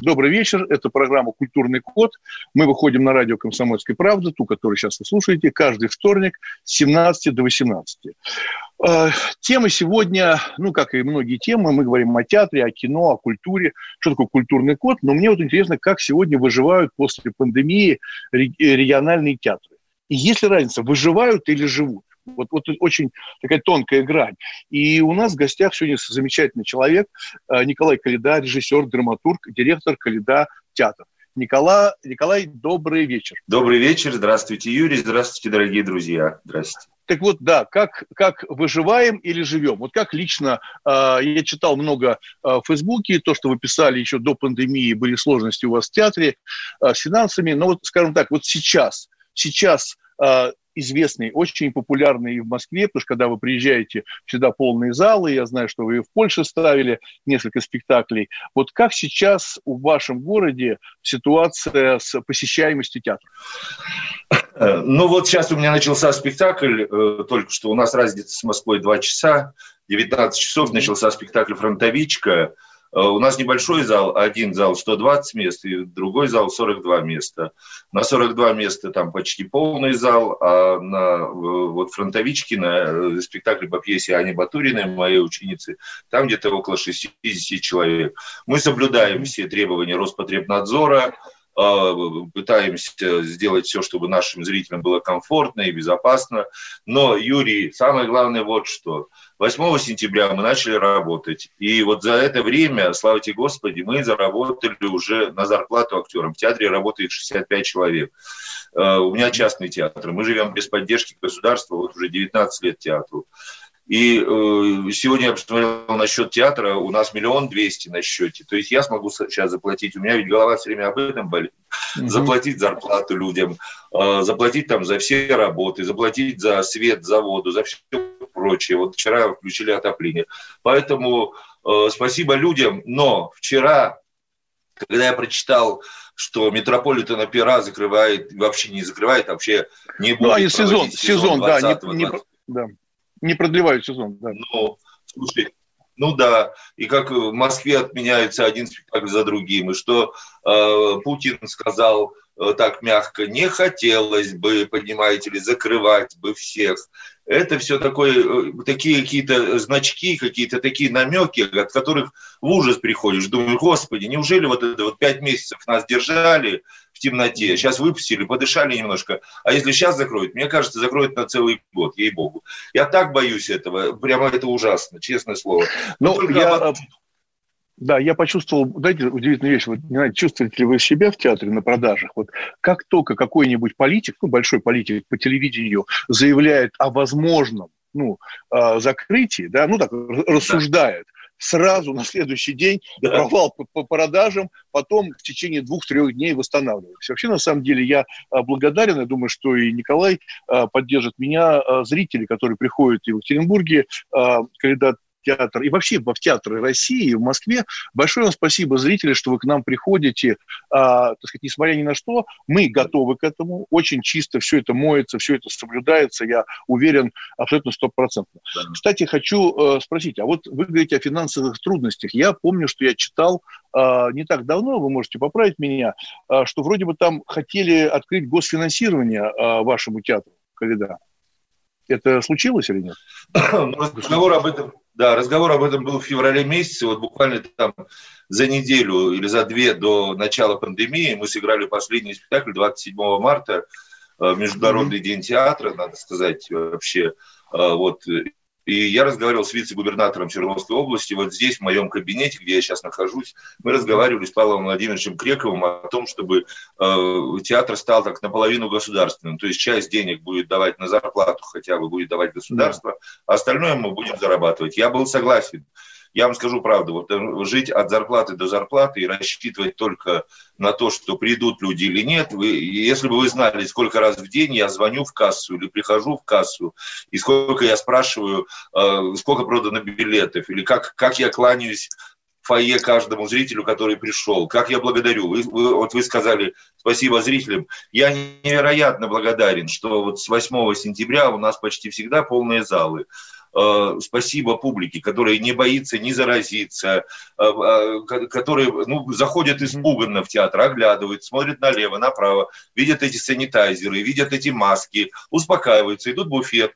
Добрый вечер. Это программа «Культурный код». Мы выходим на радио «Комсомольская правда», ту, которую сейчас вы слушаете, каждый вторник с 17 до 18. Э, Тема сегодня, ну, как и многие темы, мы говорим о театре, о кино, о культуре. Что такое культурный код? Но мне вот интересно, как сегодня выживают после пандемии региональные театры. И есть ли разница, выживают или живут? Вот, вот очень такая тонкая грань. И у нас в гостях сегодня замечательный человек, э, Николай Калида, режиссер, драматург, директор Калида театр. Николай, Николай, добрый вечер. Добрый вечер, здравствуйте, Юрий, здравствуйте, дорогие друзья, здравствуйте. Так вот, да, как, как выживаем или живем? Вот как лично, э, я читал много э, в Фейсбуке, то, что вы писали еще до пандемии, были сложности у вас в театре э, с финансами, но вот, скажем так, вот сейчас, сейчас э, известный, очень популярный и в Москве, потому что когда вы приезжаете, всегда полные залы, я знаю, что вы и в Польше ставили несколько спектаклей. Вот как сейчас в вашем городе ситуация с посещаемостью театра? Ну вот сейчас у меня начался спектакль, э, только что у нас разница с Москвой два часа, 19 часов начался спектакль «Фронтовичка», Э, у нас небольшой зал, один зал 120 мест, и другой зал 42 места. На 42 места там почти полный зал, а на э, вот фронтовичке, на э, спектакле по пьесе Ани Батуриной, моей ученицы, там где-то около 60 человек. Мы соблюдаем все требования Роспотребнадзора, пытаемся сделать все, чтобы нашим зрителям было комфортно и безопасно. Но, Юрий, самое главное вот что – 8 сентября мы начали работать. И вот за это время, слава тебе Господи, мы заработали уже на зарплату актерам. В театре работает 65 человек. Э, у меня частный театр. Мы живем без поддержки государства вот уже 19 лет театру. И э, сегодня я посмотрел на счет театра, у нас миллион двести на счете. То есть я смогу сейчас заплатить, у меня ведь голова все время об этом болит, mm-hmm. заплатить зарплату людям, э, заплатить там за все работы, заплатить за свет, за воду, за все прочее. Вот вчера включили отопление. Поэтому э, спасибо людям. Но вчера, когда я прочитал, что Метрополитен опера закрывает, вообще не закрывает, а вообще не будет. Ну, они сезон, сезон, да, не, не, да, не продлевают сезон. Да. Ну, слушай, ну да, и как в Москве отменяется один спектакль за другим, и что э, Путин сказал э, так мягко, не хотелось бы, понимаете ли, закрывать бы всех это все такое, э, такие какие-то значки, какие-то такие намеки, от которых в ужас приходишь. Думаю, господи, неужели вот это вот пять месяцев нас держали темноте, сейчас выпустили, подышали немножко, а если сейчас закроют, мне кажется, закроют на целый год, ей-богу. Я так боюсь этого, прямо это ужасно, честное слово. Но ну, я... Да, я почувствовал, знаете, удивительную вещь, вот, не знаю, чувствуете ли вы себя в театре на продажах, вот как только какой-нибудь политик, ну, большой политик по телевидению заявляет о возможном, ну, э, закрытии, да, ну, так, рассуждает, сразу на следующий день да. провал по, по продажам, потом в течение двух-трех дней восстанавливается. Вообще, на самом деле, я а, благодарен, я думаю, что и Николай а, поддержит меня, зрители, которые приходят и в Екатеринбурге, кандидат театр, и вообще в театры России, в Москве. Большое вам спасибо, зрители, что вы к нам приходите. А, так сказать, несмотря ни на что, мы готовы к этому. Очень чисто все это моется, все это соблюдается, я уверен, абсолютно стопроцентно. Да. Кстати, хочу э, спросить, а вот вы говорите о финансовых трудностях. Я помню, что я читал э, не так давно, вы можете поправить меня, э, что вроде бы там хотели открыть госфинансирование э, вашему театру Каледа. Это случилось или нет? Разговор об этом да, разговор об этом был в феврале месяце, вот буквально там за неделю или за две до начала пандемии мы сыграли последний спектакль 27 марта, э, Международный mm-hmm. день театра, надо сказать, вообще. Э, вот и я разговаривал с вице-губернатором Свердловской области, вот здесь, в моем кабинете, где я сейчас нахожусь, мы разговаривали с Павлом Владимировичем Крековым о том, чтобы э, театр стал так наполовину государственным. То есть часть денег будет давать на зарплату хотя бы, будет давать государство, а остальное мы будем зарабатывать. Я был согласен. Я вам скажу правду, вот э, жить от зарплаты до зарплаты и рассчитывать только на то, что придут люди или нет, вы, если бы вы знали, сколько раз в день я звоню в кассу или прихожу в кассу, и сколько я спрашиваю, э, сколько продано билетов, или как, как я кланяюсь фойе каждому зрителю, который пришел. Как я благодарю. Вы, вы, вот вы сказали спасибо зрителям. Я невероятно благодарен, что вот с 8 сентября у нас почти всегда полные залы. Э, спасибо публике, которая не боится не заразиться, э, э, которые ну, заходят испуганно в театр, оглядывают, смотрят налево, направо, видят эти санитайзеры, видят эти маски, успокаиваются, идут в буфет,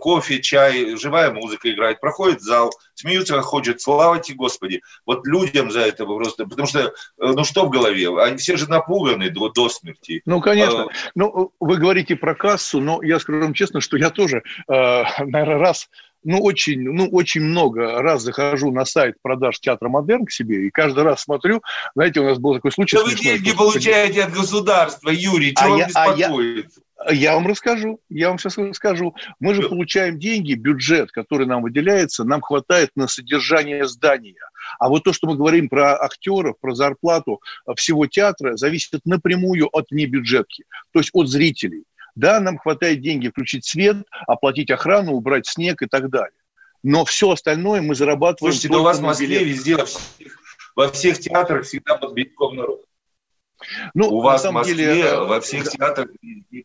кофе, чай, живая музыка играет, проходит зал, смеются, ходят, слава тебе, Господи. Вот людям за это просто, потому что, ну что в голове, они все же напуганы до, до смерти. Ну, конечно. А, ну, вы говорите про кассу, но я скажу вам честно, что я тоже, наверное, раз ну, очень, ну, очень много раз захожу на сайт продаж театра «Модерн» к себе, и каждый раз смотрю, знаете, у нас был такой случай... Да вы деньги получаете от государства, Юрий, что а вам я, беспокоит? А я, я вам расскажу, я вам сейчас расскажу. Мы же получаем деньги, бюджет, который нам выделяется, нам хватает на содержание здания. А вот то, что мы говорим про актеров, про зарплату всего театра, зависит напрямую от небюджетки, то есть от зрителей. Да, нам хватает деньги включить свет, оплатить охрану, убрать снег и так далее. Но все остальное мы зарабатываем... Слушайте, у вас в Москве билет. везде, во всех, во всех театрах всегда под битком народ. Ну, у вас в Москве деле, э, во всех театрах везде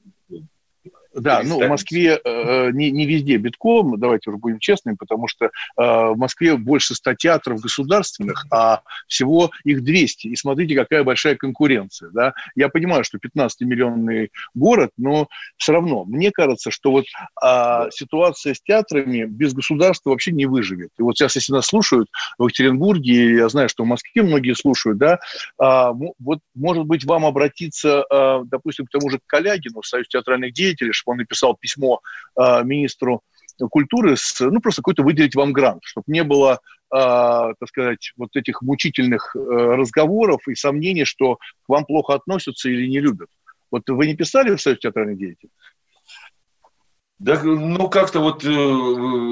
да, ну, в Москве э, не, не везде битком, давайте уже будем честными, потому что э, в Москве больше 100 театров государственных, а всего их 200. И смотрите, какая большая конкуренция. Да? Я понимаю, что 15-миллионный город, но все равно, мне кажется, что вот э, ситуация с театрами без государства вообще не выживет. И вот сейчас, если нас слушают в Екатеринбурге, я знаю, что в Москве многие слушают, да, э, вот, может быть, вам обратиться, э, допустим, к тому же Калягину, Союз театральных деятелей, он написал письмо э, министру культуры, с, ну, просто какой-то выделить вам грант, чтобы не было, э, так сказать, вот этих мучительных э, разговоров и сомнений, что к вам плохо относятся или не любят. Вот вы не писали в Союз театральных деятелей? Да, ну как-то вот э,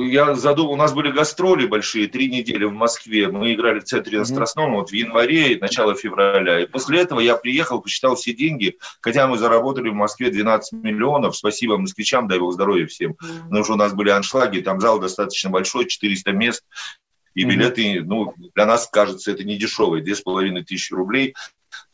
я задумал, у нас были гастроли большие, три недели в Москве, мы играли в центре на Страстном вот в январе, начало февраля, и после этого я приехал, посчитал все деньги, хотя мы заработали в Москве 12 миллионов, спасибо москвичам, дай бог здоровья всем, mm-hmm. потому что у нас были аншлаги, там зал достаточно большой, 400 мест, и билеты, ну, для нас, кажется, это не дешевые, две с половиной тысячи рублей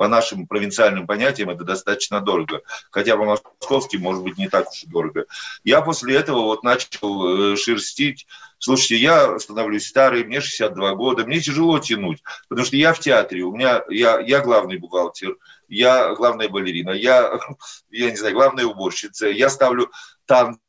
по нашим провинциальным понятиям это достаточно дорого. Хотя по московским, может быть, не так уж и дорого. Я после этого вот начал э, шерстить. Слушайте, я становлюсь старый, мне 62 года, мне тяжело тянуть, потому что я в театре, у меня, я, я главный бухгалтер, я главная балерина, я, я не знаю, главная уборщица, я ставлю танцы,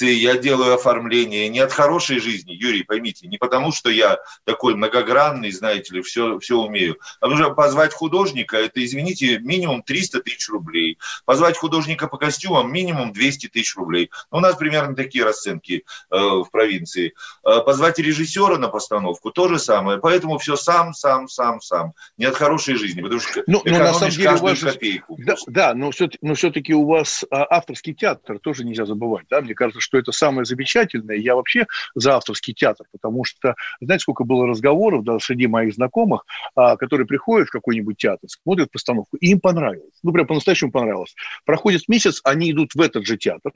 я делаю оформление не от хорошей жизни, Юрий, поймите, не потому, что я такой многогранный, знаете ли, все, все умею. А нужно позвать художника, это, извините, минимум 300 тысяч рублей. Позвать художника по костюмам минимум 200 тысяч рублей. Ну, у нас примерно такие расценки э, в провинции. Э, позвать режиссера на постановку то же самое. Поэтому все сам, сам, сам, сам. Не от хорошей жизни, потому что ну, но на самом деле каждую копейку. Да, да но, все, но все-таки у вас а, авторский театр тоже нельзя забывать. Да? Мне кажется, что это самое замечательное. Я вообще за авторский театр, потому что, знаете, сколько было разговоров да, среди моих знакомых, а, которые приходят в какой-нибудь театр, смотрят постановку, и им понравилось. Ну, прям по-настоящему понравилось. Проходит месяц, они идут в этот же театр,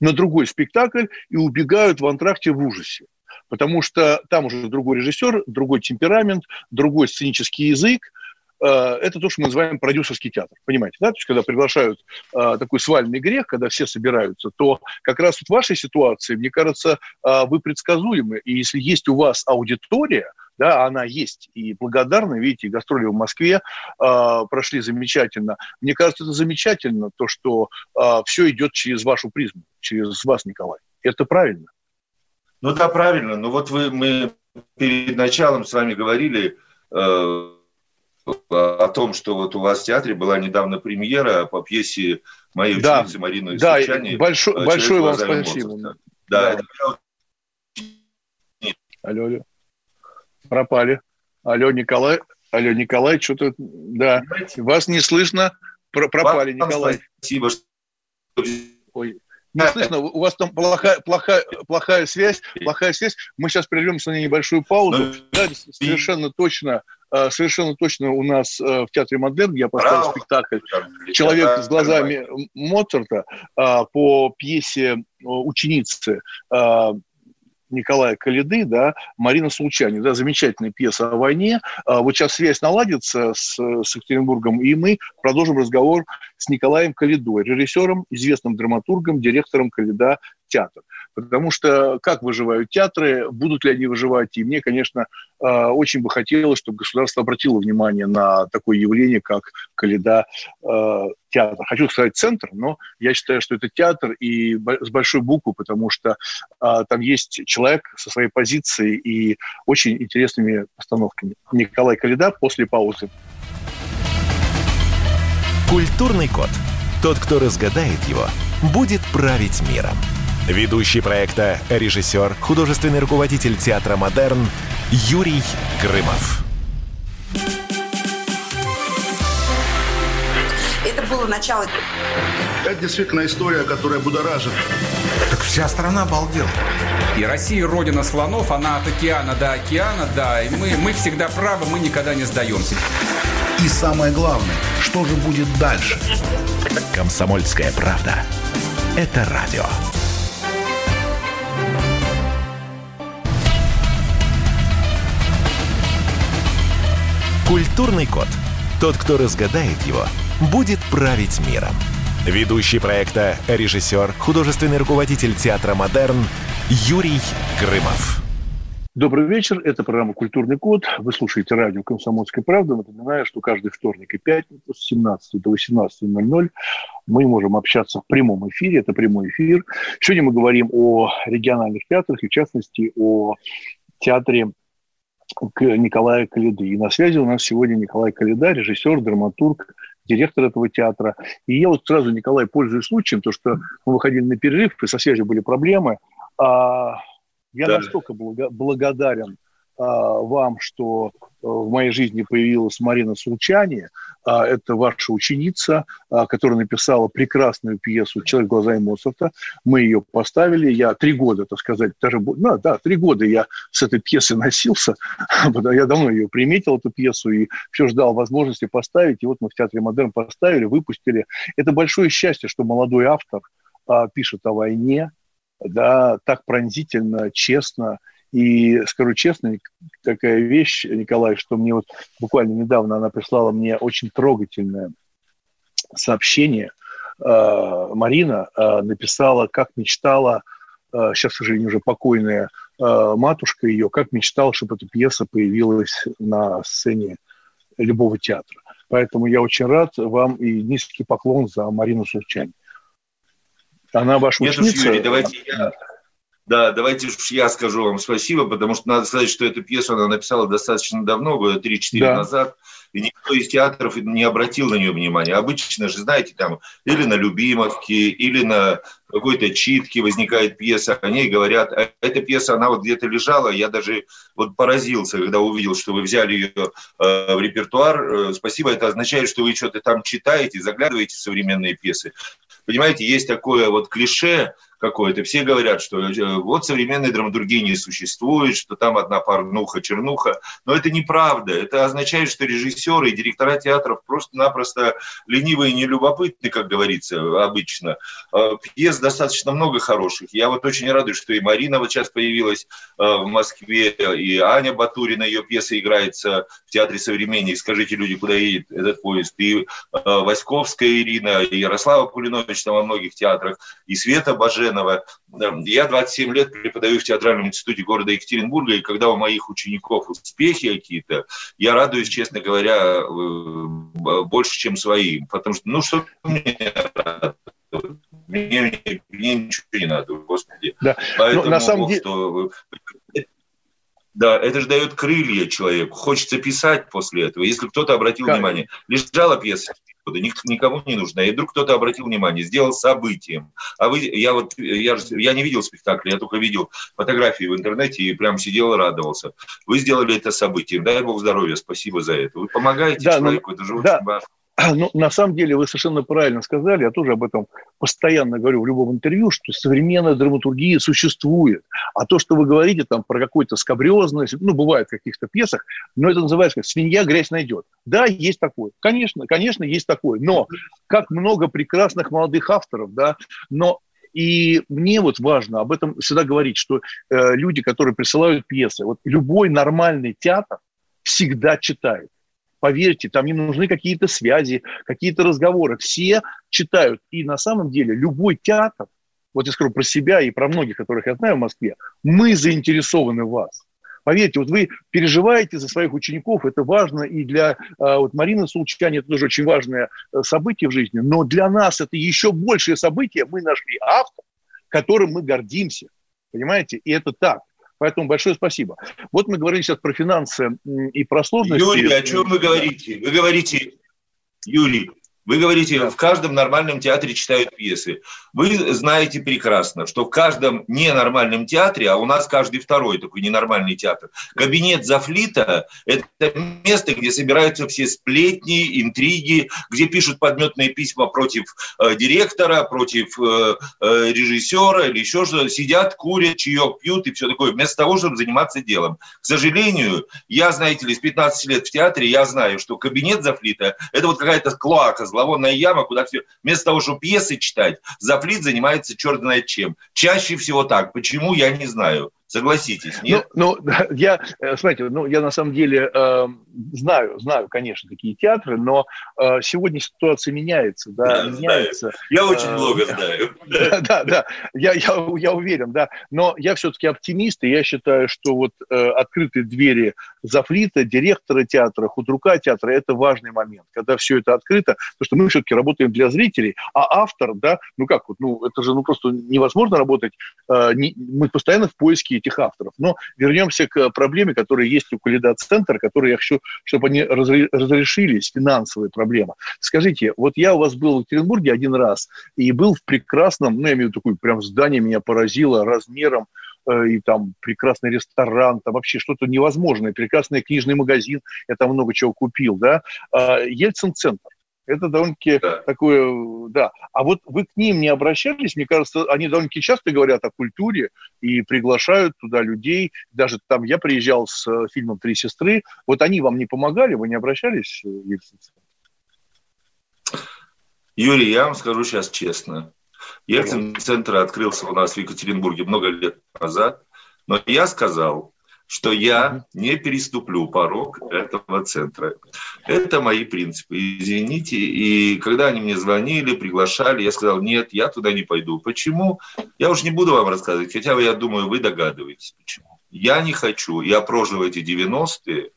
на другой спектакль и убегают в антракте в ужасе. Потому что там уже другой режиссер, другой темперамент, другой сценический язык, это то, что мы называем продюсерский театр. Понимаете, да? То есть, когда приглашают э, такой свальный грех, когда все собираются, то как раз в вашей ситуации, мне кажется, э, вы предсказуемы. И если есть у вас аудитория, да, она есть. И благодарны, видите, гастроли в Москве э, прошли замечательно. Мне кажется, это замечательно, то, что э, все идет через вашу призму, через вас, Николай. Это правильно. Ну да, правильно. Но вот вы, мы перед началом с вами говорили, э, о том, что вот у вас в театре была недавно премьера по пьесе моей да, ученицы Марины Да, Сучани, большой, большое вам спасибо. Да, да. Это... Алло, алло. Пропали. Алло, Николай. Алло, Николай, что-то... Да, вас не слышно. Пропали, вам Николай. Спасибо. Ой, Не слышно, у вас там плохая, плохая, плохая связь, плохая связь. Мы сейчас прервемся на небольшую паузу. Ну, да, совершенно точно, совершенно точно у нас э, в театре Модерн я поставил спектакль «Человек с глазами Моцарта» по пьесе ученицы Николая Калиды, да, Марина Случани, да, замечательная пьеса о войне. А, вот сейчас связь наладится с, с Екатеринбургом, и мы продолжим разговор с Николаем Калидой, режиссером, известным драматургом, директором Калида театр. Потому что как выживают театры, будут ли они выживать, и мне, конечно, а, очень бы хотелось, чтобы государство обратило внимание на такое явление, как Каледа а, театр. Хочу сказать центр, но я считаю, что это театр и с большой буквы, потому что а, там есть человек со своей позицией и очень интересными постановками. Николай Каледа после паузы. Культурный код. Тот, кто разгадает его, будет править миром. Ведущий проекта, режиссер, художественный руководитель театра «Модерн» Юрий Грымов. Это было начало. Это действительно история, которая будоражит. Так вся страна обалдела. И Россия родина слонов, она от океана до океана, да. И мы, мы всегда правы, мы никогда не сдаемся. И самое главное, что же будет дальше? Комсомольская правда. Это радио. Культурный код. Тот, кто разгадает его, будет править миром. Ведущий проекта, режиссер, художественный руководитель театра «Модерн» Юрий Грымов. Добрый вечер. Это программа «Культурный код». Вы слушаете радио «Комсомольская правда». Напоминаю, что каждый вторник и пятницу с 17 до 18.00 мы можем общаться в прямом эфире. Это прямой эфир. Сегодня мы говорим о региональных театрах и, в частности, о театре Николая Калиды. И на связи у нас сегодня Николай Калида, режиссер, драматург, директор этого театра. И я вот сразу, Николай, пользуюсь случаем, то, что мы выходили на перерыв, и со связью были проблемы. А, я да. настолько благодарен вам, что а, в моей жизни появилась Марина Сулчани. А, это ваша ученица, которая написала прекрасную пьесу «Человек глазами Моцарта». Мы ее поставили. Я три года, так сказать, даже... Ну, да, три года я с этой пьесой носился. Я давно ее приметил, эту пьесу, и все ждал возможности поставить. И вот мы в Театре Модерн поставили, выпустили. Это большое счастье, что молодой автор пишет о войне, да, так пронзительно, честно – и скажу честно, такая вещь, Николай, что мне вот буквально недавно она прислала мне очень трогательное сообщение. А, Марина а, написала, как мечтала, сейчас, к сожалению, уже покойная а, матушка ее, как мечтала, чтобы эта пьеса появилась на сцене любого театра. Поэтому я очень рад вам и низкий поклон за Марину Сурчань. Она ваш Нет ученица. Юрий, давайте я да, давайте уж я скажу вам спасибо, потому что надо сказать, что эту пьесу она написала достаточно давно, года 3-4 да. назад, и никто из театров не обратил на нее внимания. Обычно же, знаете, там или на Любимовке, или на какой-то читке возникает пьеса, о ней говорят, а эта пьеса, она вот где-то лежала, я даже вот поразился, когда увидел, что вы взяли ее э, в репертуар. Э, спасибо, это означает, что вы что-то там читаете, заглядываете в современные пьесы. Понимаете, есть такое вот клише, какое-то. Все говорят, что э, вот современной драматургии не существует, что там одна парнуха, чернуха. Но это неправда. Это означает, что режиссеры и директора театров просто-напросто ленивые и нелюбопытны, как говорится обычно. А, пьес достаточно много хороших. Я вот очень радуюсь, что и Марина вот сейчас появилась э, в Москве, и Аня Батурина, ее пьеса играется в Театре современный. Скажите, люди, куда едет этот поезд. И э, Васьковская Ирина, и Ярослава Пулинович там во многих театрах, и Света Баже Баженова. Я 27 лет преподаю в театральном институте города Екатеринбурга, и когда у моих учеников успехи какие-то, я радуюсь, честно говоря, э, больше, чем своим. Потому что, ну, что мне мне, мне ничего не надо, господи. Да. Поэтому, ну, на самом деле... Что, да, это же дает крылья человеку. Хочется писать после этого. Если кто-то обратил как? внимание, лежала пьеса никому не нужна. И вдруг кто-то обратил внимание, сделал событием. А вы, я вот, я, я не видел спектакля, я только видел фотографии в интернете и прям сидел и радовался. Вы сделали это событием. Дай Бог здоровья, спасибо за это. Вы помогаете да, ну, человеку, но, это же да. очень важно. Ну, на самом деле, вы совершенно правильно сказали, я тоже об этом постоянно говорю в любом интервью, что современная драматургия существует. А то, что вы говорите там про какую-то скабрезность, ну, бывает в каких-то пьесах, но это называется как «свинья грязь найдет». Да, есть такое. Конечно, конечно, есть такое. Но как много прекрасных молодых авторов, да, но и мне вот важно об этом всегда говорить, что э, люди, которые присылают пьесы, вот любой нормальный театр всегда читает. Поверьте, там не нужны какие-то связи, какие-то разговоры. Все читают. И на самом деле любой театр, вот я скажу про себя и про многих, которых я знаю в Москве, мы заинтересованы в вас. Поверьте, вот вы переживаете за своих учеников, это важно, и для а, вот Марины Сулчани это тоже очень важное э, событие в жизни, но для нас это еще большее событие. Мы нашли автор, которым мы гордимся, понимаете, и это так. Поэтому большое спасибо. Вот мы говорили сейчас про финансы и про сложности. Юрий, о чем вы говорите? Вы говорите, Юрий, вы говорите, в каждом нормальном театре читают пьесы. Вы знаете прекрасно, что в каждом ненормальном театре, а у нас каждый второй такой ненормальный театр, кабинет Зафлита – это место, где собираются все сплетни, интриги, где пишут подметные письма против э, директора, против э, э, режиссера или еще что-то. Сидят, курят, чаек пьют и все такое, вместо того, чтобы заниматься делом. К сожалению, я, знаете ли, с 15 лет в театре, я знаю, что кабинет Зафлита – это вот какая-то клоака зловонная яма, куда все, вместо того, чтобы пьесы читать, Зафлит занимается черт знает чем. Чаще всего так. Почему, я не знаю. Согласитесь, нет? Ну, ну я, э, смотрите, ну, я на самом деле э, знаю, знаю, конечно, такие театры, но э, сегодня ситуация меняется, да, да меняется. Знаю. Я очень э, много знаю. Да, да, да, я, я, я уверен, да, но я все-таки оптимист, и я считаю, что вот э, открытые двери Зафлита, директора театра, худрука театра, это важный момент, когда все это открыто, потому что мы все-таки работаем для зрителей, а автор, да, ну как вот, ну это же ну просто невозможно работать, э, не, мы постоянно в поиске этих авторов. Но вернемся к проблеме, которая есть у Калидат-центра, которые я хочу, чтобы они разрешились, финансовые проблемы. Скажите, вот я у вас был в Екатеринбурге один раз и был в прекрасном, ну, я имею в виду такое прям здание меня поразило размером, э, и там прекрасный ресторан, там вообще что-то невозможное, прекрасный книжный магазин, я там много чего купил, да, а, Ельцин-центр. Это довольно-таки да. такое, да. А вот вы к ним не обращались, мне кажется, они довольно-таки часто говорят о культуре и приглашают туда людей. Даже там я приезжал с э, фильмом «Три сестры». Вот они вам не помогали, вы не обращались, Ельцин? Юрий, я вам скажу сейчас честно. Ельцин-центр открылся у нас в Екатеринбурге много лет назад, но я сказал, что я не переступлю порог этого центра. Это мои принципы. Извините. И когда они мне звонили, приглашали, я сказал, нет, я туда не пойду. Почему? Я уж не буду вам рассказывать, хотя я думаю, вы догадываетесь, почему. Я не хочу. Я прожил эти 90-е.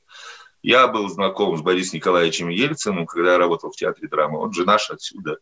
Я был знаком с Борисом Николаевичем Ельциным, когда я работал в театре драмы. Он же наш отсюда.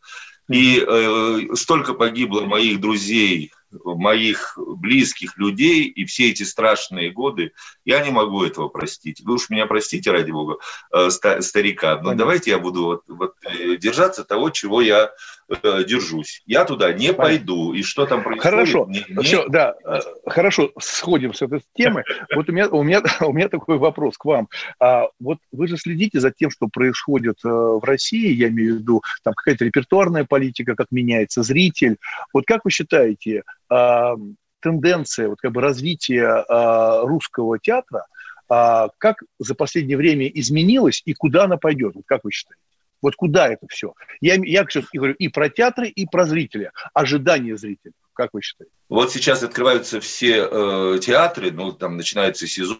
И э, столько погибло моих друзей, моих близких людей, и все эти страшные годы, я не могу этого простить. Вы уж меня простите, ради бога, э, старика, но давайте я буду вот, вот, э, держаться того, чего я э, держусь. Я туда не пойду. И что там происходит? Хорошо. Не, не... Все, да, э, хорошо, сходим с этой темы. Вот у меня, у меня, у меня такой вопрос к вам. А, вот вы же следите за тем, что происходит э, в России, я имею в виду, там какая-то репертуарная политика, как меняется зритель. Вот как вы считаете, а, тенденция вот как бы развития а, русского театра, как за последнее время изменилась и куда она пойдет? Вот как вы считаете? Вот куда это все? Я, я и говорю и про театры, и про зрителя. Ожидания зрителя. Как вы считаете? Вот сейчас открываются все э, театры, ну, там начинается сезон,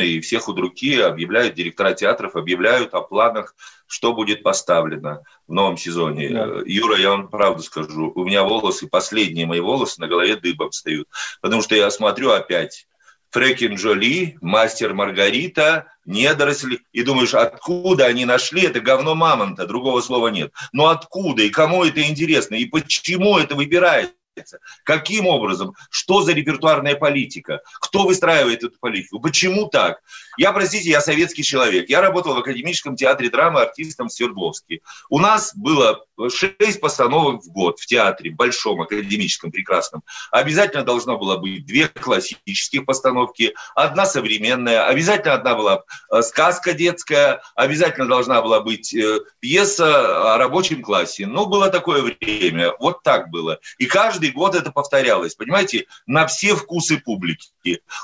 и все худруки объявляют, директора театров объявляют о планах, что будет поставлено в новом сезоне. Да. Юра, я вам правду скажу, у меня волосы, последние мои волосы на голове дыбом встают, потому что я смотрю опять Фрекин Джоли, Мастер Маргарита, недоросли, и думаешь, откуда они нашли это говно мамонта, другого слова нет. Но откуда и кому это интересно, и почему это выбирается? Каким образом? Что за репертуарная политика? Кто выстраивает эту политику? Почему так? Я, простите, я советский человек. Я работал в Академическом театре драмы артистом в Свердловске. У нас было шесть постановок в год в театре, большом, академическом, прекрасном. Обязательно должна была быть две классических постановки, одна современная, обязательно одна была э, сказка детская, обязательно должна была быть э, пьеса о рабочем классе. Ну, было такое время, вот так было. И каждый год это повторялось, понимаете, на все вкусы публики.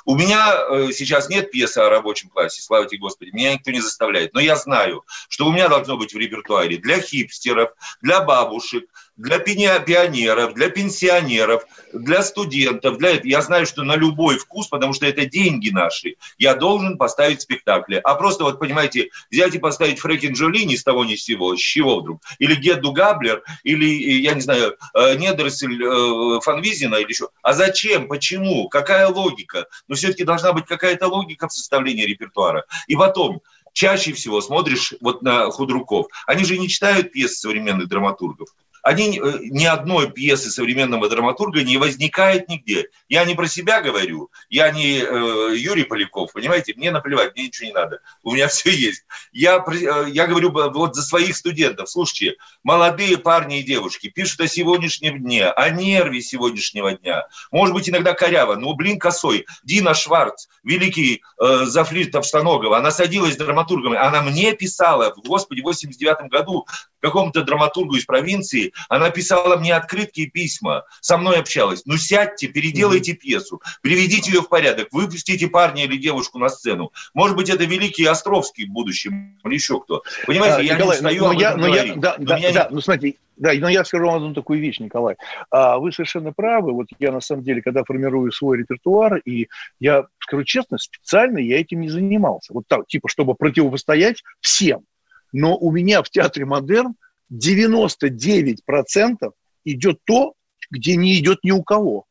У меня э, сейчас нет пьесы о рабочем классе, слава тебе Господи, меня никто не заставляет, но я знаю, что у меня должно быть в репертуаре для хипстеров, для бабушек, для пионеров, для пенсионеров, для студентов. Для... Я знаю, что на любой вкус, потому что это деньги наши, я должен поставить спектакли. А просто, вот понимаете, взять и поставить Фрекин Джоли ни с того ни с сего, с чего вдруг? Или Гедду Габлер, или, я не знаю, э, Недерсель э, Фанвизина или еще. А зачем? Почему? Какая логика? Но все-таки должна быть какая-то логика в составлении репертуара. И потом, чаще всего смотришь вот на худруков. Они же не читают пьесы современных драматургов они э, ни одной пьесы современного драматурга не возникает нигде. Я не про себя говорю, я не э, Юрий Поляков, понимаете, мне наплевать, мне ничего не надо, у меня все есть. Я, э, я говорю вот за своих студентов, слушайте, молодые парни и девушки пишут о сегодняшнем дне, о нерве сегодняшнего дня, может быть иногда коряво, но блин косой. Дина Шварц, великий э, Зафлит Товстоногова, она садилась драматургом, она мне писала, господи, в 89 году какому-то драматургу из провинции, она писала мне открытки и письма, со мной общалась. Ну сядьте, переделайте mm-hmm. пьесу, приведите ее в порядок, выпустите парня или девушку на сцену. Может быть, это великий Островский в будущем или еще кто. Понимаете, а, я Николай, не устаю но об я, этом но говорить. Я, да, но да, меня да, не... ну смотрите, да, но я скажу вам одну такую вещь, Николай. А, вы совершенно правы. Вот я на самом деле, когда формирую свой репертуар, и я скажу честно, специально я этим не занимался. Вот так, типа, чтобы противостоять всем. Но у меня в театре модерн 99% идет то, где не идет ни у кого.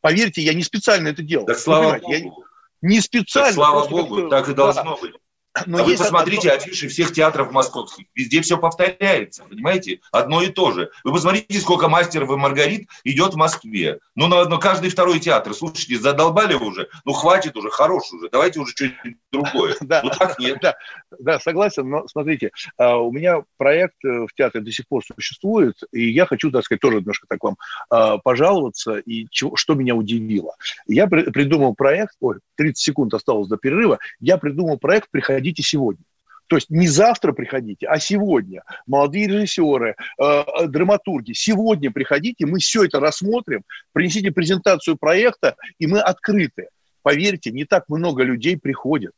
Поверьте, я не специально это делал. Так слава Богу. Я не специально. Так, слава Богу, так и должно да. быть. Но а вы посмотрите одно... афиши всех театров московских. Везде все повторяется, понимаете? Одно и то же. Вы посмотрите, сколько мастеров и Маргарит идет в Москве. Ну, на, на каждый второй театр. Слушайте, задолбали уже. Ну, хватит уже, хорош уже. Давайте уже что-нибудь другое. Да, ну, так нет. Да, да, согласен. Но смотрите, а, у меня проект э, в театре до сих пор существует, и я хочу, так сказать, тоже немножко так вам а, пожаловаться, и что меня удивило. Я придумал проект, ой, 30 секунд осталось до перерыва, я придумал проект «Приходи приходите сегодня. То есть не завтра приходите, а сегодня. Молодые режиссеры, э, э, драматурги, сегодня приходите, мы все это рассмотрим, принесите презентацию проекта, и мы открыты. Поверьте, не так много людей приходят.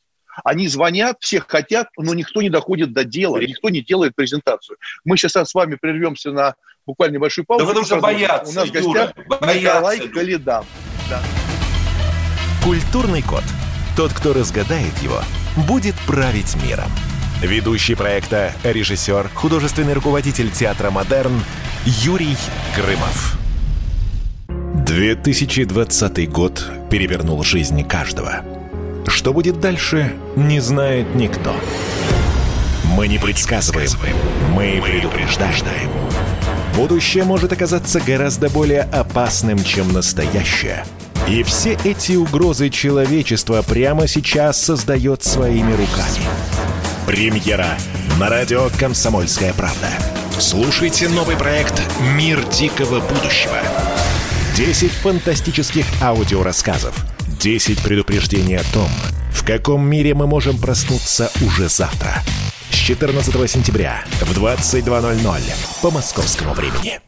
Они звонят, всех хотят, но никто не доходит до дела, никто не делает презентацию. Мы сейчас с вами прервемся на буквально небольшую паузу. Да потому что боятся, У нас в гостях Юра, Николай Калидан. Да. Культурный код. Тот, кто разгадает его, будет править миром. Ведущий проекта, режиссер, художественный руководитель театра «Модерн» Юрий Грымов. 2020 год перевернул жизни каждого. Что будет дальше, не знает никто. Мы не предсказываем, мы предупреждаем. Будущее может оказаться гораздо более опасным, чем настоящее – и все эти угрозы человечества прямо сейчас создает своими руками. Премьера на радио «Комсомольская правда». Слушайте новый проект «Мир дикого будущего». 10 фантастических аудиорассказов. 10 предупреждений о том, в каком мире мы можем проснуться уже завтра. С 14 сентября в 22.00 по московскому времени.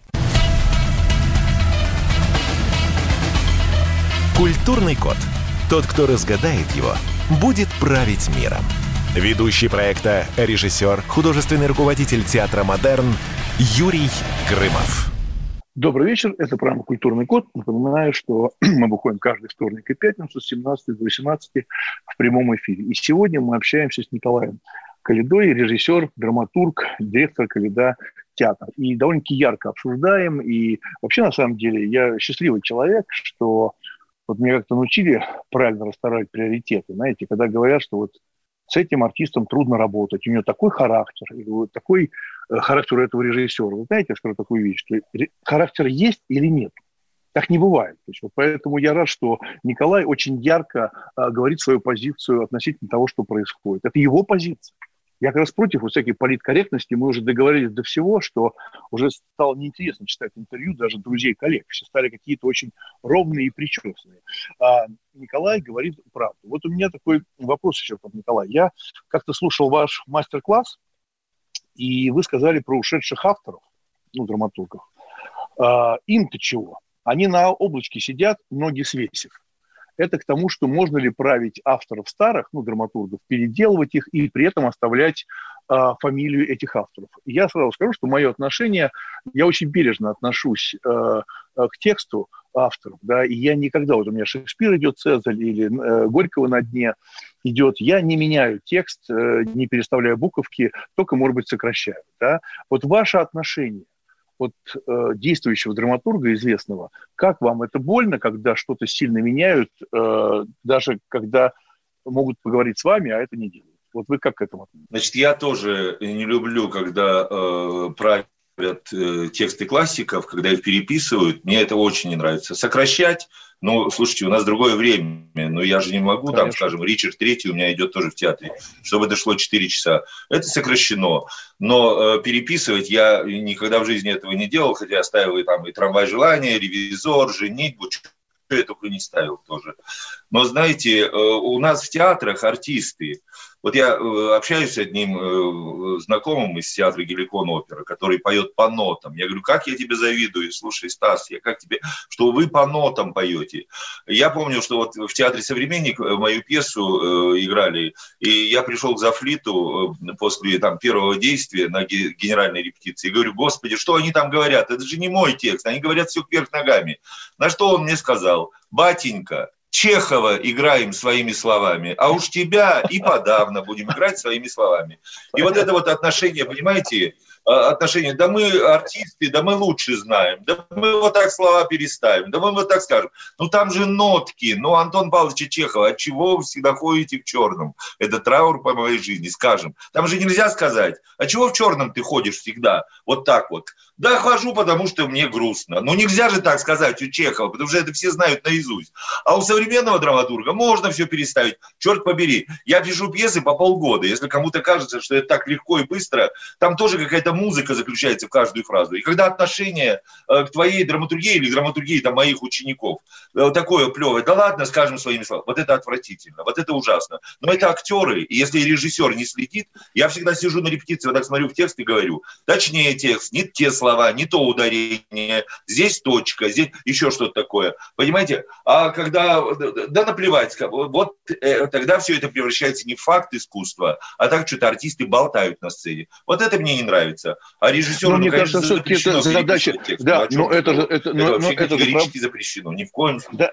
Культурный код. Тот, кто разгадает его, будет править миром. Ведущий проекта, режиссер, художественный руководитель театра «Модерн» Юрий Грымов. Добрый вечер, это программа «Культурный код». Напоминаю, что мы выходим каждый вторник и пятницу с 17 до 18 в прямом эфире. И сегодня мы общаемся с Николаем Калидой, режиссер, драматург, директор Калида театр. И довольно-таки ярко обсуждаем. И вообще, на самом деле, я счастливый человек, что вот меня как-то научили правильно расставлять приоритеты. Знаете, когда говорят, что вот с этим артистом трудно работать, у него такой характер, такой э, характер этого режиссера. Вы знаете, я скажу такую вещь, что характер есть или нет. Так не бывает. То есть, вот поэтому я рад, что Николай очень ярко а, говорит свою позицию относительно того, что происходит. Это его позиция. Я как раз против вот всякой политкорректности. Мы уже договорились до всего, что уже стало неинтересно читать интервью даже друзей, коллег. Все стали какие-то очень ровные и причесанные. А Николай говорит правду. Вот у меня такой вопрос еще, Николай. Я как-то слушал ваш мастер-класс, и вы сказали про ушедших авторов, ну, драматургов. А, им-то чего? Они на облачке сидят, ноги свесив это к тому, что можно ли править авторов старых, ну, драматургов, переделывать их и при этом оставлять э, фамилию этих авторов. Я сразу скажу, что мое отношение, я очень бережно отношусь э, к тексту авторов, да, и я никогда, вот у меня Шекспир идет, Цезарь или э, Горького на дне идет, я не меняю текст, э, не переставляю буковки, только, может быть, сокращаю, да. Вот ваше отношение вот э, действующего драматурга известного, как вам это больно, когда что-то сильно меняют, э, даже когда могут поговорить с вами, а это не делают? Вот вы как к этому относитесь? Значит, я тоже не люблю, когда э, правят э, тексты классиков, когда их переписывают. Мне это очень не нравится. Сокращать ну, слушайте, у нас другое время, но я же не могу, Конечно. там, скажем, Ричард Третий у меня идет тоже в театре, чтобы дошло 4 часа. Это сокращено, но э, переписывать я никогда в жизни этого не делал, хотя я ставил там и трамвай желания, ревизор, женитьбу, я только не ставил тоже. Но знаете, э, у нас в театрах артисты, вот я э, общаюсь с одним э, знакомым из театра Геликон опера, который поет по нотам. Я говорю, как я тебе завидую, слушай, Стас, я как тебе, что вы по нотам поете. Я помню, что вот в театре «Современник» мою пьесу играли, и я пришел к Зафлиту после там, первого действия на генеральной репетиции и говорю, господи, что они там говорят? Это же не мой текст, они говорят все кверх ногами. На что он мне сказал, батенька, Чехова играем своими словами, а уж тебя и подавно будем играть своими словами. И вот это вот отношение, понимаете, а, отношения, да мы артисты, да мы лучше знаем, да мы вот так слова переставим, да мы вот так скажем. Ну там же нотки, ну Антон Павлович Чехов, от чего вы всегда ходите в черном? Это траур по моей жизни, скажем. Там же нельзя сказать, а чего в черном ты ходишь всегда? Вот так вот. Да, хожу, потому что мне грустно. Ну нельзя же так сказать у Чехова, потому что это все знают наизусть. А у современного драматурга можно все переставить. Черт побери, я пишу пьесы по полгода. Если кому-то кажется, что это так легко и быстро, там тоже какая-то какая музыка заключается в каждую фразу. И когда отношение э, к твоей драматургии или драматургии там, моих учеников э, такое плевое, да ладно, скажем своими словами, вот это отвратительно, вот это ужасно. Но это актеры, и если режиссер не следит, я всегда сижу на репетиции, вот так смотрю в текст и говорю, точнее текст, не те слова, не то ударение, здесь точка, здесь еще что-то такое. Понимаете? А когда, да наплевать, вот э, тогда все это превращается не в факт искусства, а так что-то артисты болтают на сцене. Вот это мне не нравится. А режиссеру, ну, мне ну, кажется, все-таки это задача... Да, но это же... Это, но, это, но, это же запрещено, ни в коем случае. Да.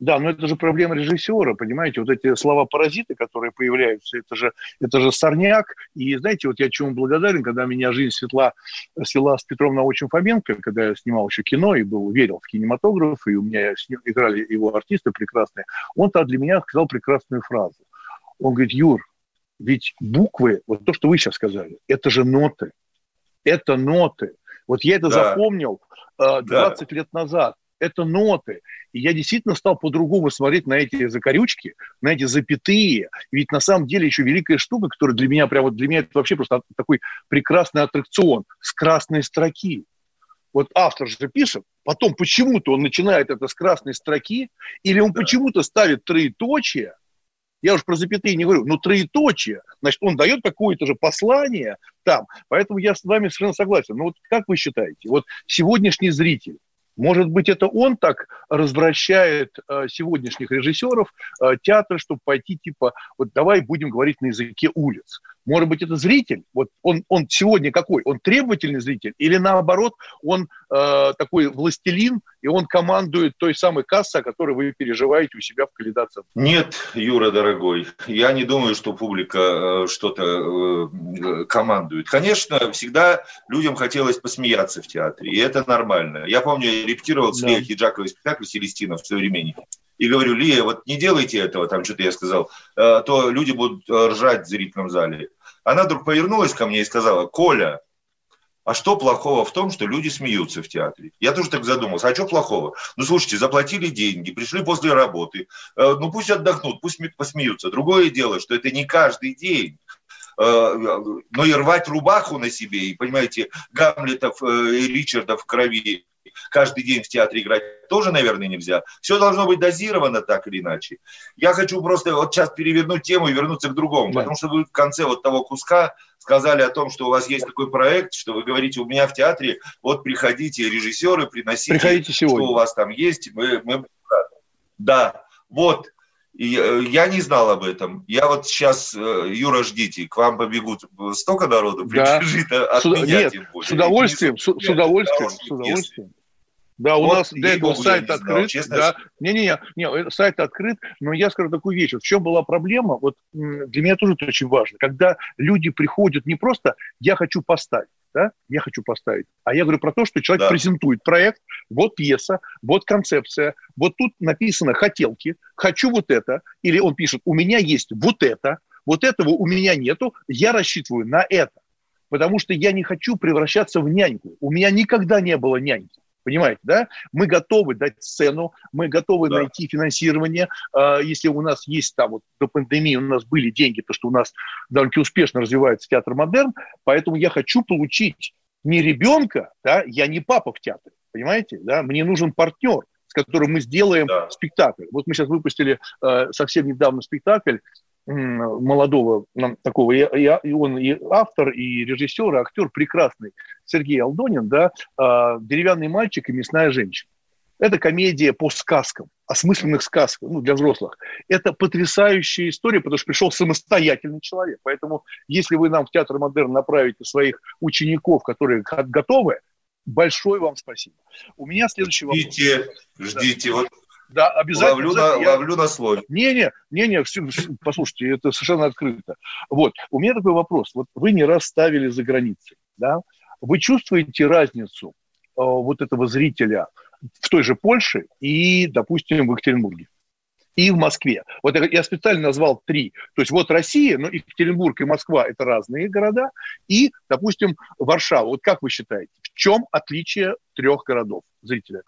Да, но это же проблема режиссера, понимаете, вот эти слова-паразиты, которые появляются, это же, это же сорняк. И знаете, вот я чему благодарен, когда меня жизнь светла, свела с Петром Научем Фоменко, когда я снимал еще кино и был, верил в кинематограф, и у меня играли его артисты прекрасные, он тогда для меня сказал прекрасную фразу. Он говорит, Юр, ведь буквы, вот то, что вы сейчас сказали, это же ноты это ноты. Вот я это да. запомнил э, 20 да. лет назад. Это ноты. И я действительно стал по-другому смотреть на эти закорючки, на эти запятые. Ведь на самом деле еще великая штука, которая для меня, прям вот для меня это вообще просто такой прекрасный аттракцион с красной строки. Вот автор же пишет, потом почему-то он начинает это с красной строки, или он да. почему-то ставит троеточие, я уж про запятые не говорю, но троеточие, значит, он дает какое-то же послание там. Поэтому я с вами совершенно согласен. Но вот как вы считаете, вот сегодняшний зритель, может быть, это он так развращает э, сегодняшних режиссеров э, театра, чтобы пойти типа, вот давай будем говорить на языке улиц. Может быть, это зритель? Вот он, он сегодня какой? Он требовательный зритель? Или наоборот, он э, такой властелин, и он командует той самой кассой, о которой вы переживаете у себя в калейдоцентре? Нет, Юра, дорогой, я не думаю, что публика э, что-то э, командует. Конечно, всегда людям хотелось посмеяться в театре, и это нормально. Я помню, я репетировал с да. Лией Хиджаковой спектакль «Селестина» в «Современнике» и говорю, Лия, вот не делайте этого, там что-то я сказал, э, то люди будут ржать в зрительном зале. Она вдруг повернулась ко мне и сказала, Коля, а что плохого в том, что люди смеются в театре? Я тоже так задумался. А что плохого? Ну, слушайте, заплатили деньги, пришли после работы. Э, ну, пусть отдохнут, пусть посмеются. Другое дело, что это не каждый день. но и рвать рубаху на себе, и, понимаете, Гамлетов и Ричардов в крови каждый день в театре играть тоже, наверное, нельзя. Все должно быть дозировано так или иначе. Я хочу просто вот сейчас перевернуть тему и вернуться к другому, да. потому что вы в конце вот того куска сказали о том, что у вас есть такой проект, что вы говорите, у меня в театре, вот приходите, режиссеры, приносите, приходите сегодня. что у вас там есть. Мы, мы... Да, вот. И, э, я не знал об этом. Я вот сейчас, э, Юра, ждите, к вам побегут столько народу прибежит да. от с, меня нет, тем более. С удовольствием, с, с удовольствием, с удовольствием. Да, у вот нас для этого сайт открыт. Знал, да. Не-не-не, не, э, сайт открыт, но я скажу такую вещь. В чем была проблема? Вот для меня тоже это очень важно. Когда люди приходят не просто «я хочу поставить», да, я хочу поставить. А я говорю про то, что человек да. презентует проект, вот пьеса, вот концепция, вот тут написано «хотелки», «хочу вот это», или он пишет «у меня есть вот это», вот этого у меня нету, я рассчитываю на это. Потому что я не хочу превращаться в няньку. У меня никогда не было няньки. Понимаете, да? Мы готовы дать сцену, мы готовы да. найти финансирование. А, если у нас есть там вот до пандемии у нас были деньги, то что у нас довольно успешно развивается театр модерн, поэтому я хочу получить не ребенка, да, я не папа в театре, понимаете, да? Мне нужен партнер, с которым мы сделаем да. спектакль. Вот мы сейчас выпустили э, совсем недавно спектакль молодого такого, и он и автор, и режиссер, и актер прекрасный, Сергей Алдонин, да, а, «Деревянный мальчик и мясная женщина». Это комедия по сказкам, осмысленных сказках ну, для взрослых. Это потрясающая история, потому что пришел самостоятельный человек. Поэтому, если вы нам в Театр Модерн направите своих учеников, которые готовы, большое вам спасибо. У меня следующий вопрос. Ждите, ждите. Да. Вот да, обязательно. Ловлю, на, я... ловлю на слове. Не-не, не-не, послушайте, это совершенно открыто. Вот, у меня такой вопрос. Вот вы не раз ставили за границей, да? Вы чувствуете разницу э, вот этого зрителя в той же Польше и, допустим, в Екатеринбурге? и в Москве. Вот я специально назвал три. То есть вот Россия, но Екатеринбург и Москва – это разные города, и, допустим, Варшава. Вот как вы считаете, чем отличие трех городов зрителя?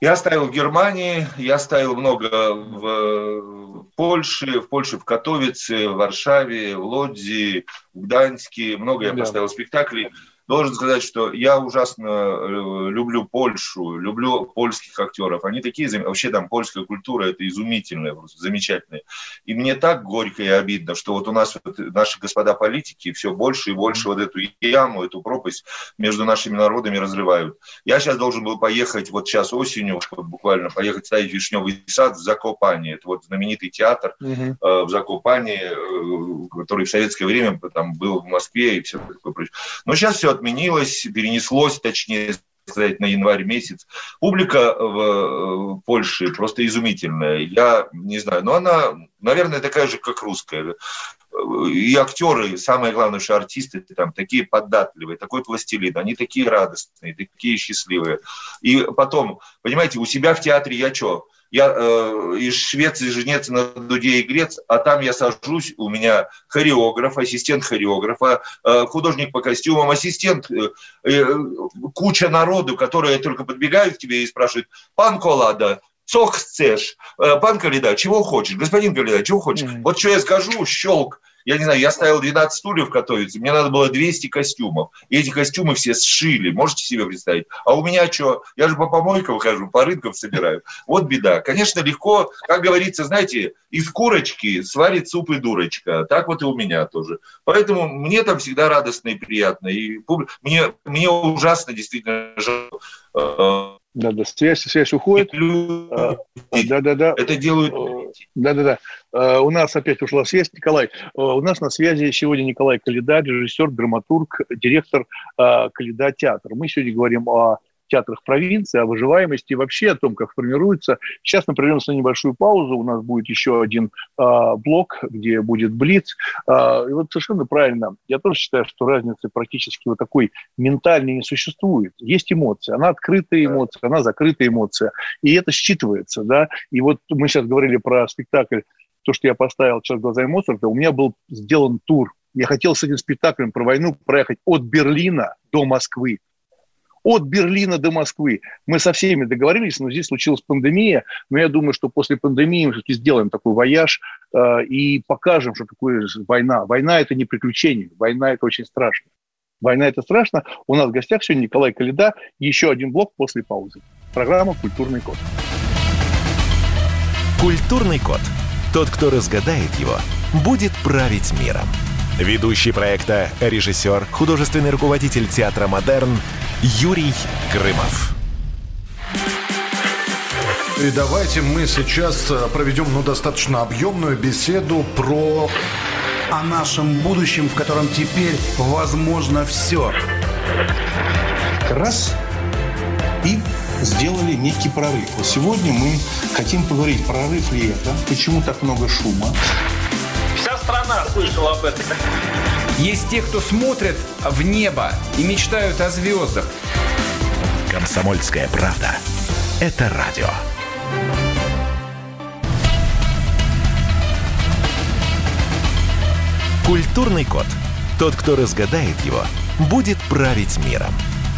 Я ставил в Германии, я ставил много в Польше, в Польше в Катовице, в Варшаве, в Лодзи, в Гданьске. Много я да. поставил спектаклей. Должен сказать, что я ужасно э, люблю Польшу, люблю польских актеров. Они такие, вообще там польская культура, это изумительная, просто замечательная. И мне так горько и обидно, что вот у нас вот наши господа политики все больше и больше вот эту яму, эту пропасть между нашими народами разрывают. Я сейчас должен был поехать, вот сейчас осенью, буквально поехать ставить «Вишневый сад» в Закопане. Это вот знаменитый театр угу. э, в Закопане, э, который в советское время там был в Москве и все такое прочее. Но сейчас все отменилось, перенеслось, точнее сказать, на январь месяц. Публика в Польше просто изумительная. Я не знаю, но она, наверное, такая же, как русская. И актеры, самое главное, что артисты там такие податливые, такой пластилин, они такие радостные, такие счастливые. И потом, понимаете, у себя в театре я что? Я э, из Швеции жениться на Дуде и Грец, а там я сажусь, у меня хореограф, ассистент хореографа, э, художник по костюмам, ассистент, э, э, куча народу, которые только подбегают к тебе и спрашивают, пан Колада, что хочешь? Э, пан Калида, чего хочешь? Господин Калида, чего хочешь? Mm-hmm. Вот что я скажу, щелк, я не знаю, я ставил 12 стульев готовиться, мне надо было 200 костюмов. И эти костюмы все сшили, можете себе представить? А у меня что? Я же по помойкам хожу, по рынкам собираю. Вот беда. Конечно, легко, как говорится, знаете, из курочки сварит суп и дурочка. Так вот и у меня тоже. Поэтому мне там всегда радостно и приятно. И мне, мне ужасно действительно жаль э, да, да, связь, связь уходит. А, да, да, да. Это делают. Да, да, да. У нас опять ушла связь, Николай. А, у нас на связи сегодня Николай Калида, режиссер, драматург, директор Калида театра. Мы сегодня говорим о театрах провинции, о выживаемости и вообще о том, как формируется. Сейчас мы прервемся на небольшую паузу. У нас будет еще один э, блок, где будет Блиц. Э, и вот совершенно правильно. Я тоже считаю, что разницы практически вот такой ментальной не существует. Есть эмоция. Она открытая эмоция, она закрытая эмоция. И это считывается. Да? И вот мы сейчас говорили про спектакль то, что я поставил сейчас глазами Моцарта, у меня был сделан тур. Я хотел с этим спектаклем про войну проехать от Берлина до Москвы от Берлина до Москвы. Мы со всеми договорились, но здесь случилась пандемия. Но я думаю, что после пандемии мы все-таки сделаем такой вояж э, и покажем, что такое война. Война – это не приключение, война – это очень страшно. Война – это страшно. У нас в гостях сегодня Николай Калида. Еще один блок после паузы. Программа «Культурный код». Культурный код. Тот, кто разгадает его, будет править миром. Ведущий проекта, режиссер, художественный руководитель театра «Модерн» Юрий Грымов. И давайте мы сейчас э, проведем ну, достаточно объемную беседу про... О нашем будущем, в котором теперь возможно все. Раз и сделали некий прорыв. Вот сегодня мы хотим поговорить, прорыв ли это, почему так много шума. Вся страна слышала об этом. Есть те, кто смотрят в небо и мечтают о звездах. Комсомольская правда. Это радио. Культурный код. Тот, кто разгадает его, будет править миром.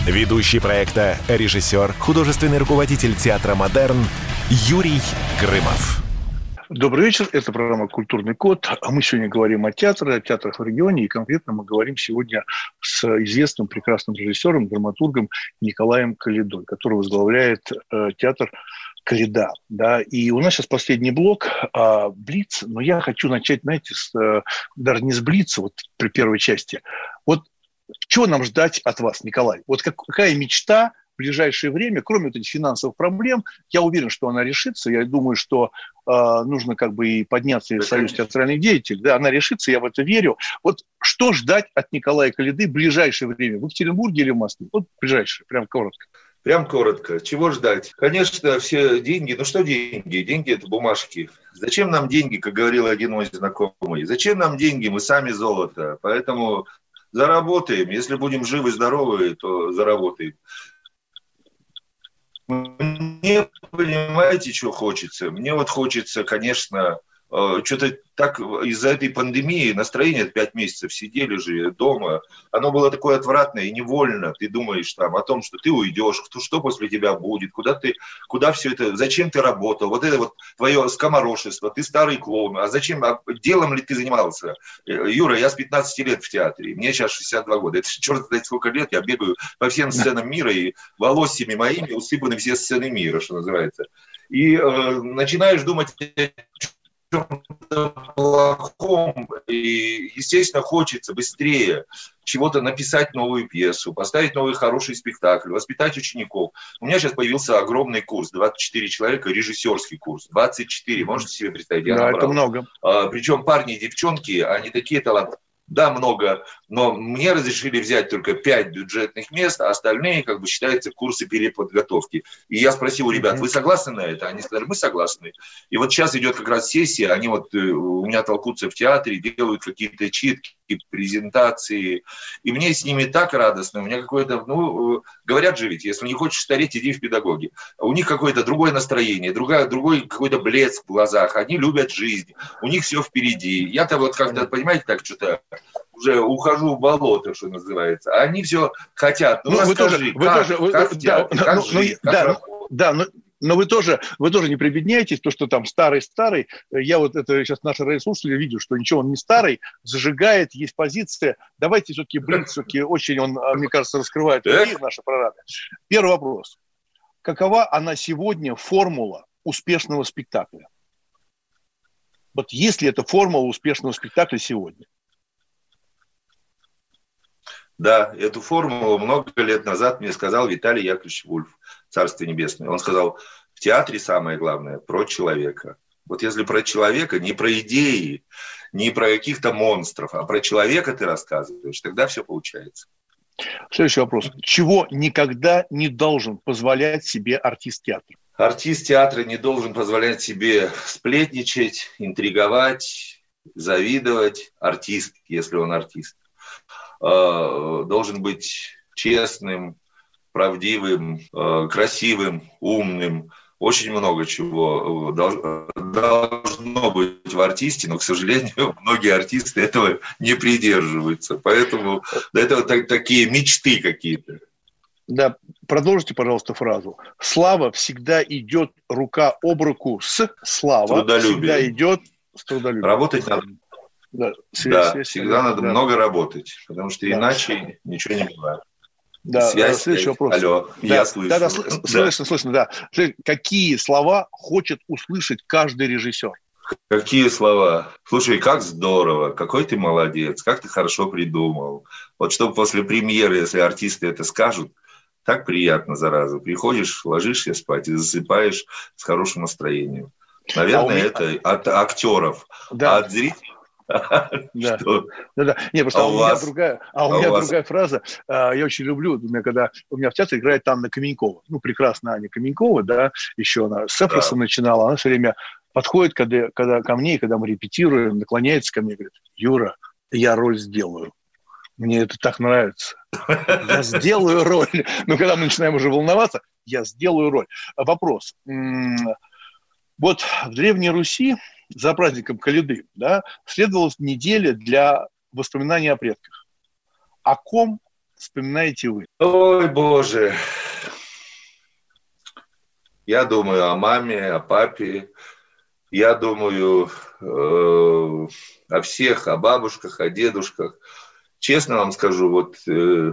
Ведущий проекта, режиссер, художественный руководитель театра «Модерн» Юрий Грымов. Добрый вечер, это программа «Культурный код». А мы сегодня говорим о театре, о театрах в регионе, и конкретно мы говорим сегодня с известным прекрасным режиссером, драматургом Николаем Калидой, который возглавляет э, театр Калида. Да? И у нас сейчас последний блок а, Блиц, но я хочу начать, знаете, с, э, даже не с Блица, вот при первой части. Вот чего нам ждать от вас, Николай? Вот как, какая мечта ближайшее время, кроме вот этих финансовых проблем, я уверен, что она решится. Я думаю, что э, нужно как бы и подняться в Союз театральных деятелей. Да, она решится, я в это верю. Вот что ждать от Николая Калиды в ближайшее время? В Екатеринбурге или в Москве? Вот ближайшее, прям коротко. Прям коротко. Чего ждать? Конечно, все деньги. Ну что деньги? Деньги – это бумажки. Зачем нам деньги, как говорил один мой знакомый? Зачем нам деньги? Мы сами золото. Поэтому заработаем. Если будем живы, здоровы, то заработаем. Мне, понимаете, что хочется? Мне вот хочется, конечно, что-то так из-за этой пандемии настроение пять месяцев сидели же дома, оно было такое отвратное и невольно. Ты думаешь там о том, что ты уйдешь, что, что после тебя будет, куда ты, куда все это, зачем ты работал, вот это вот твое скоморошество, ты старый клоун, а зачем, а делом ли ты занимался? Э, Юра, я с 15 лет в театре, мне сейчас 62 года, это черт знает сколько лет, я бегаю по всем сценам мира, и волосами моими усыпаны все сцены мира, что называется. И э, начинаешь думать чем-то плохом, и, естественно, хочется быстрее чего-то написать новую пьесу, поставить новый хороший спектакль, воспитать учеников. У меня сейчас появился огромный курс, 24 человека, режиссерский курс, 24, можете себе представить? Я да, набрал. это много. А, причем парни и девчонки, они такие талантливые да, много, но мне разрешили взять только 5 бюджетных мест, а остальные, как бы, считаются курсы переподготовки. И я спросил у ребят, вы согласны на это? Они сказали, мы согласны. И вот сейчас идет как раз сессия, они вот э, у меня толкутся в театре, делают какие-то читки, презентации, и мне с ними так радостно, у меня какое-то, ну, говорят же ведь, если не хочешь стареть, иди в педагоги. У них какое-то другое настроение, другая, другой какой-то блеск в глазах, они любят жизнь, у них все впереди. Я-то вот как-то, понимаете, так что-то уже ухожу в болото, что называется. А они все хотят. Ну, ну вы тоже, вы как, тоже, как, вы, как, да, как ну, жить, ну, как да, да, но, но вы тоже, вы тоже не прибедняйтесь, то, что там старый-старый. Я вот это сейчас наши радиослушатели видят, что ничего, он не старый, зажигает, есть позиция. Давайте все-таки Блиц, все-таки очень он, а, мне кажется, раскрывает наши программы. Первый вопрос. Какова она сегодня формула успешного спектакля? Вот есть ли эта формула успешного спектакля сегодня? Да, эту формулу много лет назад мне сказал Виталий Яковлевич Вульф, Царство Небесное. Он сказал, в театре самое главное про человека. Вот если про человека, не про идеи, не про каких-то монстров, а про человека ты рассказываешь, тогда все получается. Следующий вопрос. Чего никогда не должен позволять себе артист театра? Артист театра не должен позволять себе сплетничать, интриговать, завидовать. Артист, если он артист. Э, должен быть честным, правдивым, э, красивым, умным. Очень много чего э, должно быть в артисте, но, к сожалению, многие артисты этого не придерживаются. Поэтому это вот такие мечты какие-то. Да, продолжите, пожалуйста, фразу. Слава всегда идет рука об руку с слава. Всегда идет с трудолюбием. Работать надо. Да, связь, да связь, всегда связь, надо да. много работать, потому что да. иначе ничего не бывает. Да, связь, следующий вопрос. Алло, да, я слышу. Да, да, слышно, слышно, да. Какие слова хочет услышать каждый режиссер? Какие слова? Слушай, как здорово, какой ты молодец, как ты хорошо придумал. Вот чтобы после премьеры, если артисты это скажут, так приятно, зараза. Приходишь, ложишься спать и засыпаешь с хорошим настроением. Наверное, а меня... это от актеров. Да. А от зрителей да. Да, да. Не, просто а, а у, меня другая, а у а меня другая фраза. А, я очень люблю, у меня когда у меня в театре играет Анна Каменькова. Ну, прекрасная Аня Каменькова, да, еще она с Эфроса да. начинала. Она все время подходит, когда, когда ко мне, когда мы репетируем, наклоняется ко мне и говорит, Юра, я роль сделаю. Мне это так нравится. Я сделаю роль. Но когда мы начинаем уже волноваться, я сделаю роль. Вопрос. Вот в Древней Руси за праздником Калиды да, следовала неделя для воспоминаний о предках. О ком вспоминаете вы? Ой, Боже. Я думаю о маме, о папе. Я думаю э, о всех, о бабушках, о дедушках. Честно вам скажу, вот э,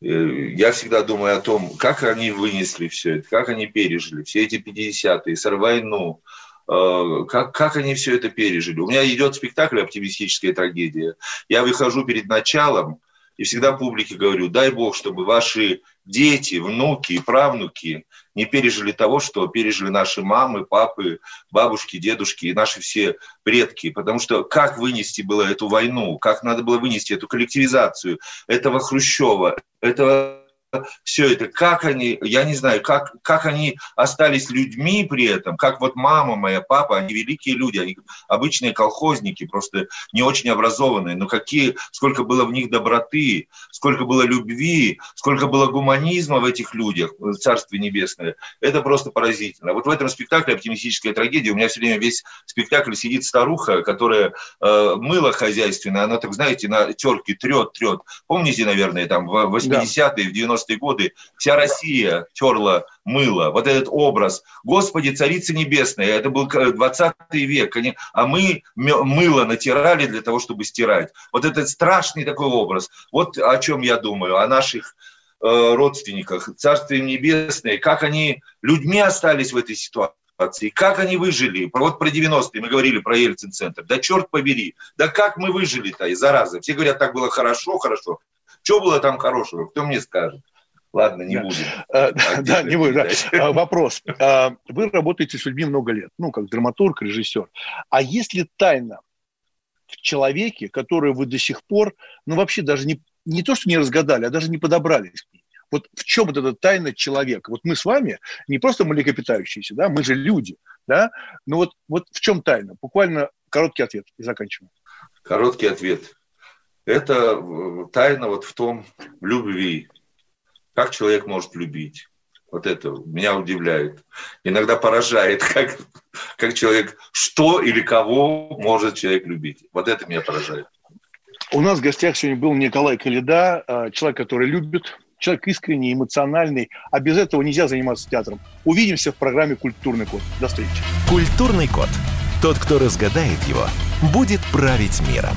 э, я всегда думаю о том, как они вынесли все это, как они пережили все эти 50-е, с войну, как, как они все это пережили. У меня идет спектакль «Оптимистическая трагедия». Я выхожу перед началом и всегда публике говорю, дай бог, чтобы ваши дети, внуки и правнуки не пережили того, что пережили наши мамы, папы, бабушки, дедушки и наши все предки. Потому что как вынести было эту войну, как надо было вынести эту коллективизацию этого Хрущева, этого все это, как они, я не знаю, как, как они остались людьми при этом, как вот мама моя, папа, они великие люди, они обычные колхозники, просто не очень образованные, но какие, сколько было в них доброты, сколько было любви, сколько было гуманизма в этих людях, в Царстве Небесное, это просто поразительно. Вот в этом спектакле «Оптимистическая трагедия» у меня все время весь спектакль сидит старуха, которая э, мыло хозяйственное, она так, знаете, на терке трет, трет. Помните, наверное, там в 80-е, в 90 90-е годы вся Россия терла мыло. Вот этот образ. Господи, Царица Небесная, это был 20 век. А мы мыло натирали для того, чтобы стирать. Вот этот страшный такой образ. Вот о чем я думаю, о наших э, родственниках, Царствие Небесное, как они людьми остались в этой ситуации как они выжили? Вот про 90-е мы говорили про Ельцин-центр. Да черт побери, да как мы выжили-то и зараза? Все говорят, так было хорошо, хорошо. Что было там хорошего? Кто мне скажет? Ладно, не да. будем. А, да, не будем. Да. А, вопрос. А, вы работаете с людьми много лет, ну, как драматург, режиссер. А есть ли тайна в человеке, которую вы до сих пор, ну, вообще даже не, не то, что не разгадали, а даже не подобрались к ней? Вот в чем вот эта тайна человека? Вот мы с вами не просто млекопитающиеся, да, мы же люди, да, но вот, вот в чем тайна? Буквально короткий ответ и заканчиваем. Короткий ответ. Это э, тайна вот в том, в любви, как человек может любить? Вот это меня удивляет. Иногда поражает, как, как человек, что или кого может человек любить. Вот это меня поражает. У нас в гостях сегодня был Николай Калида, а, человек, который любит, человек искренний, эмоциональный, а без этого нельзя заниматься театром. Увидимся в программе «Культурный код». До встречи. «Культурный код». Тот, кто разгадает его, будет править миром.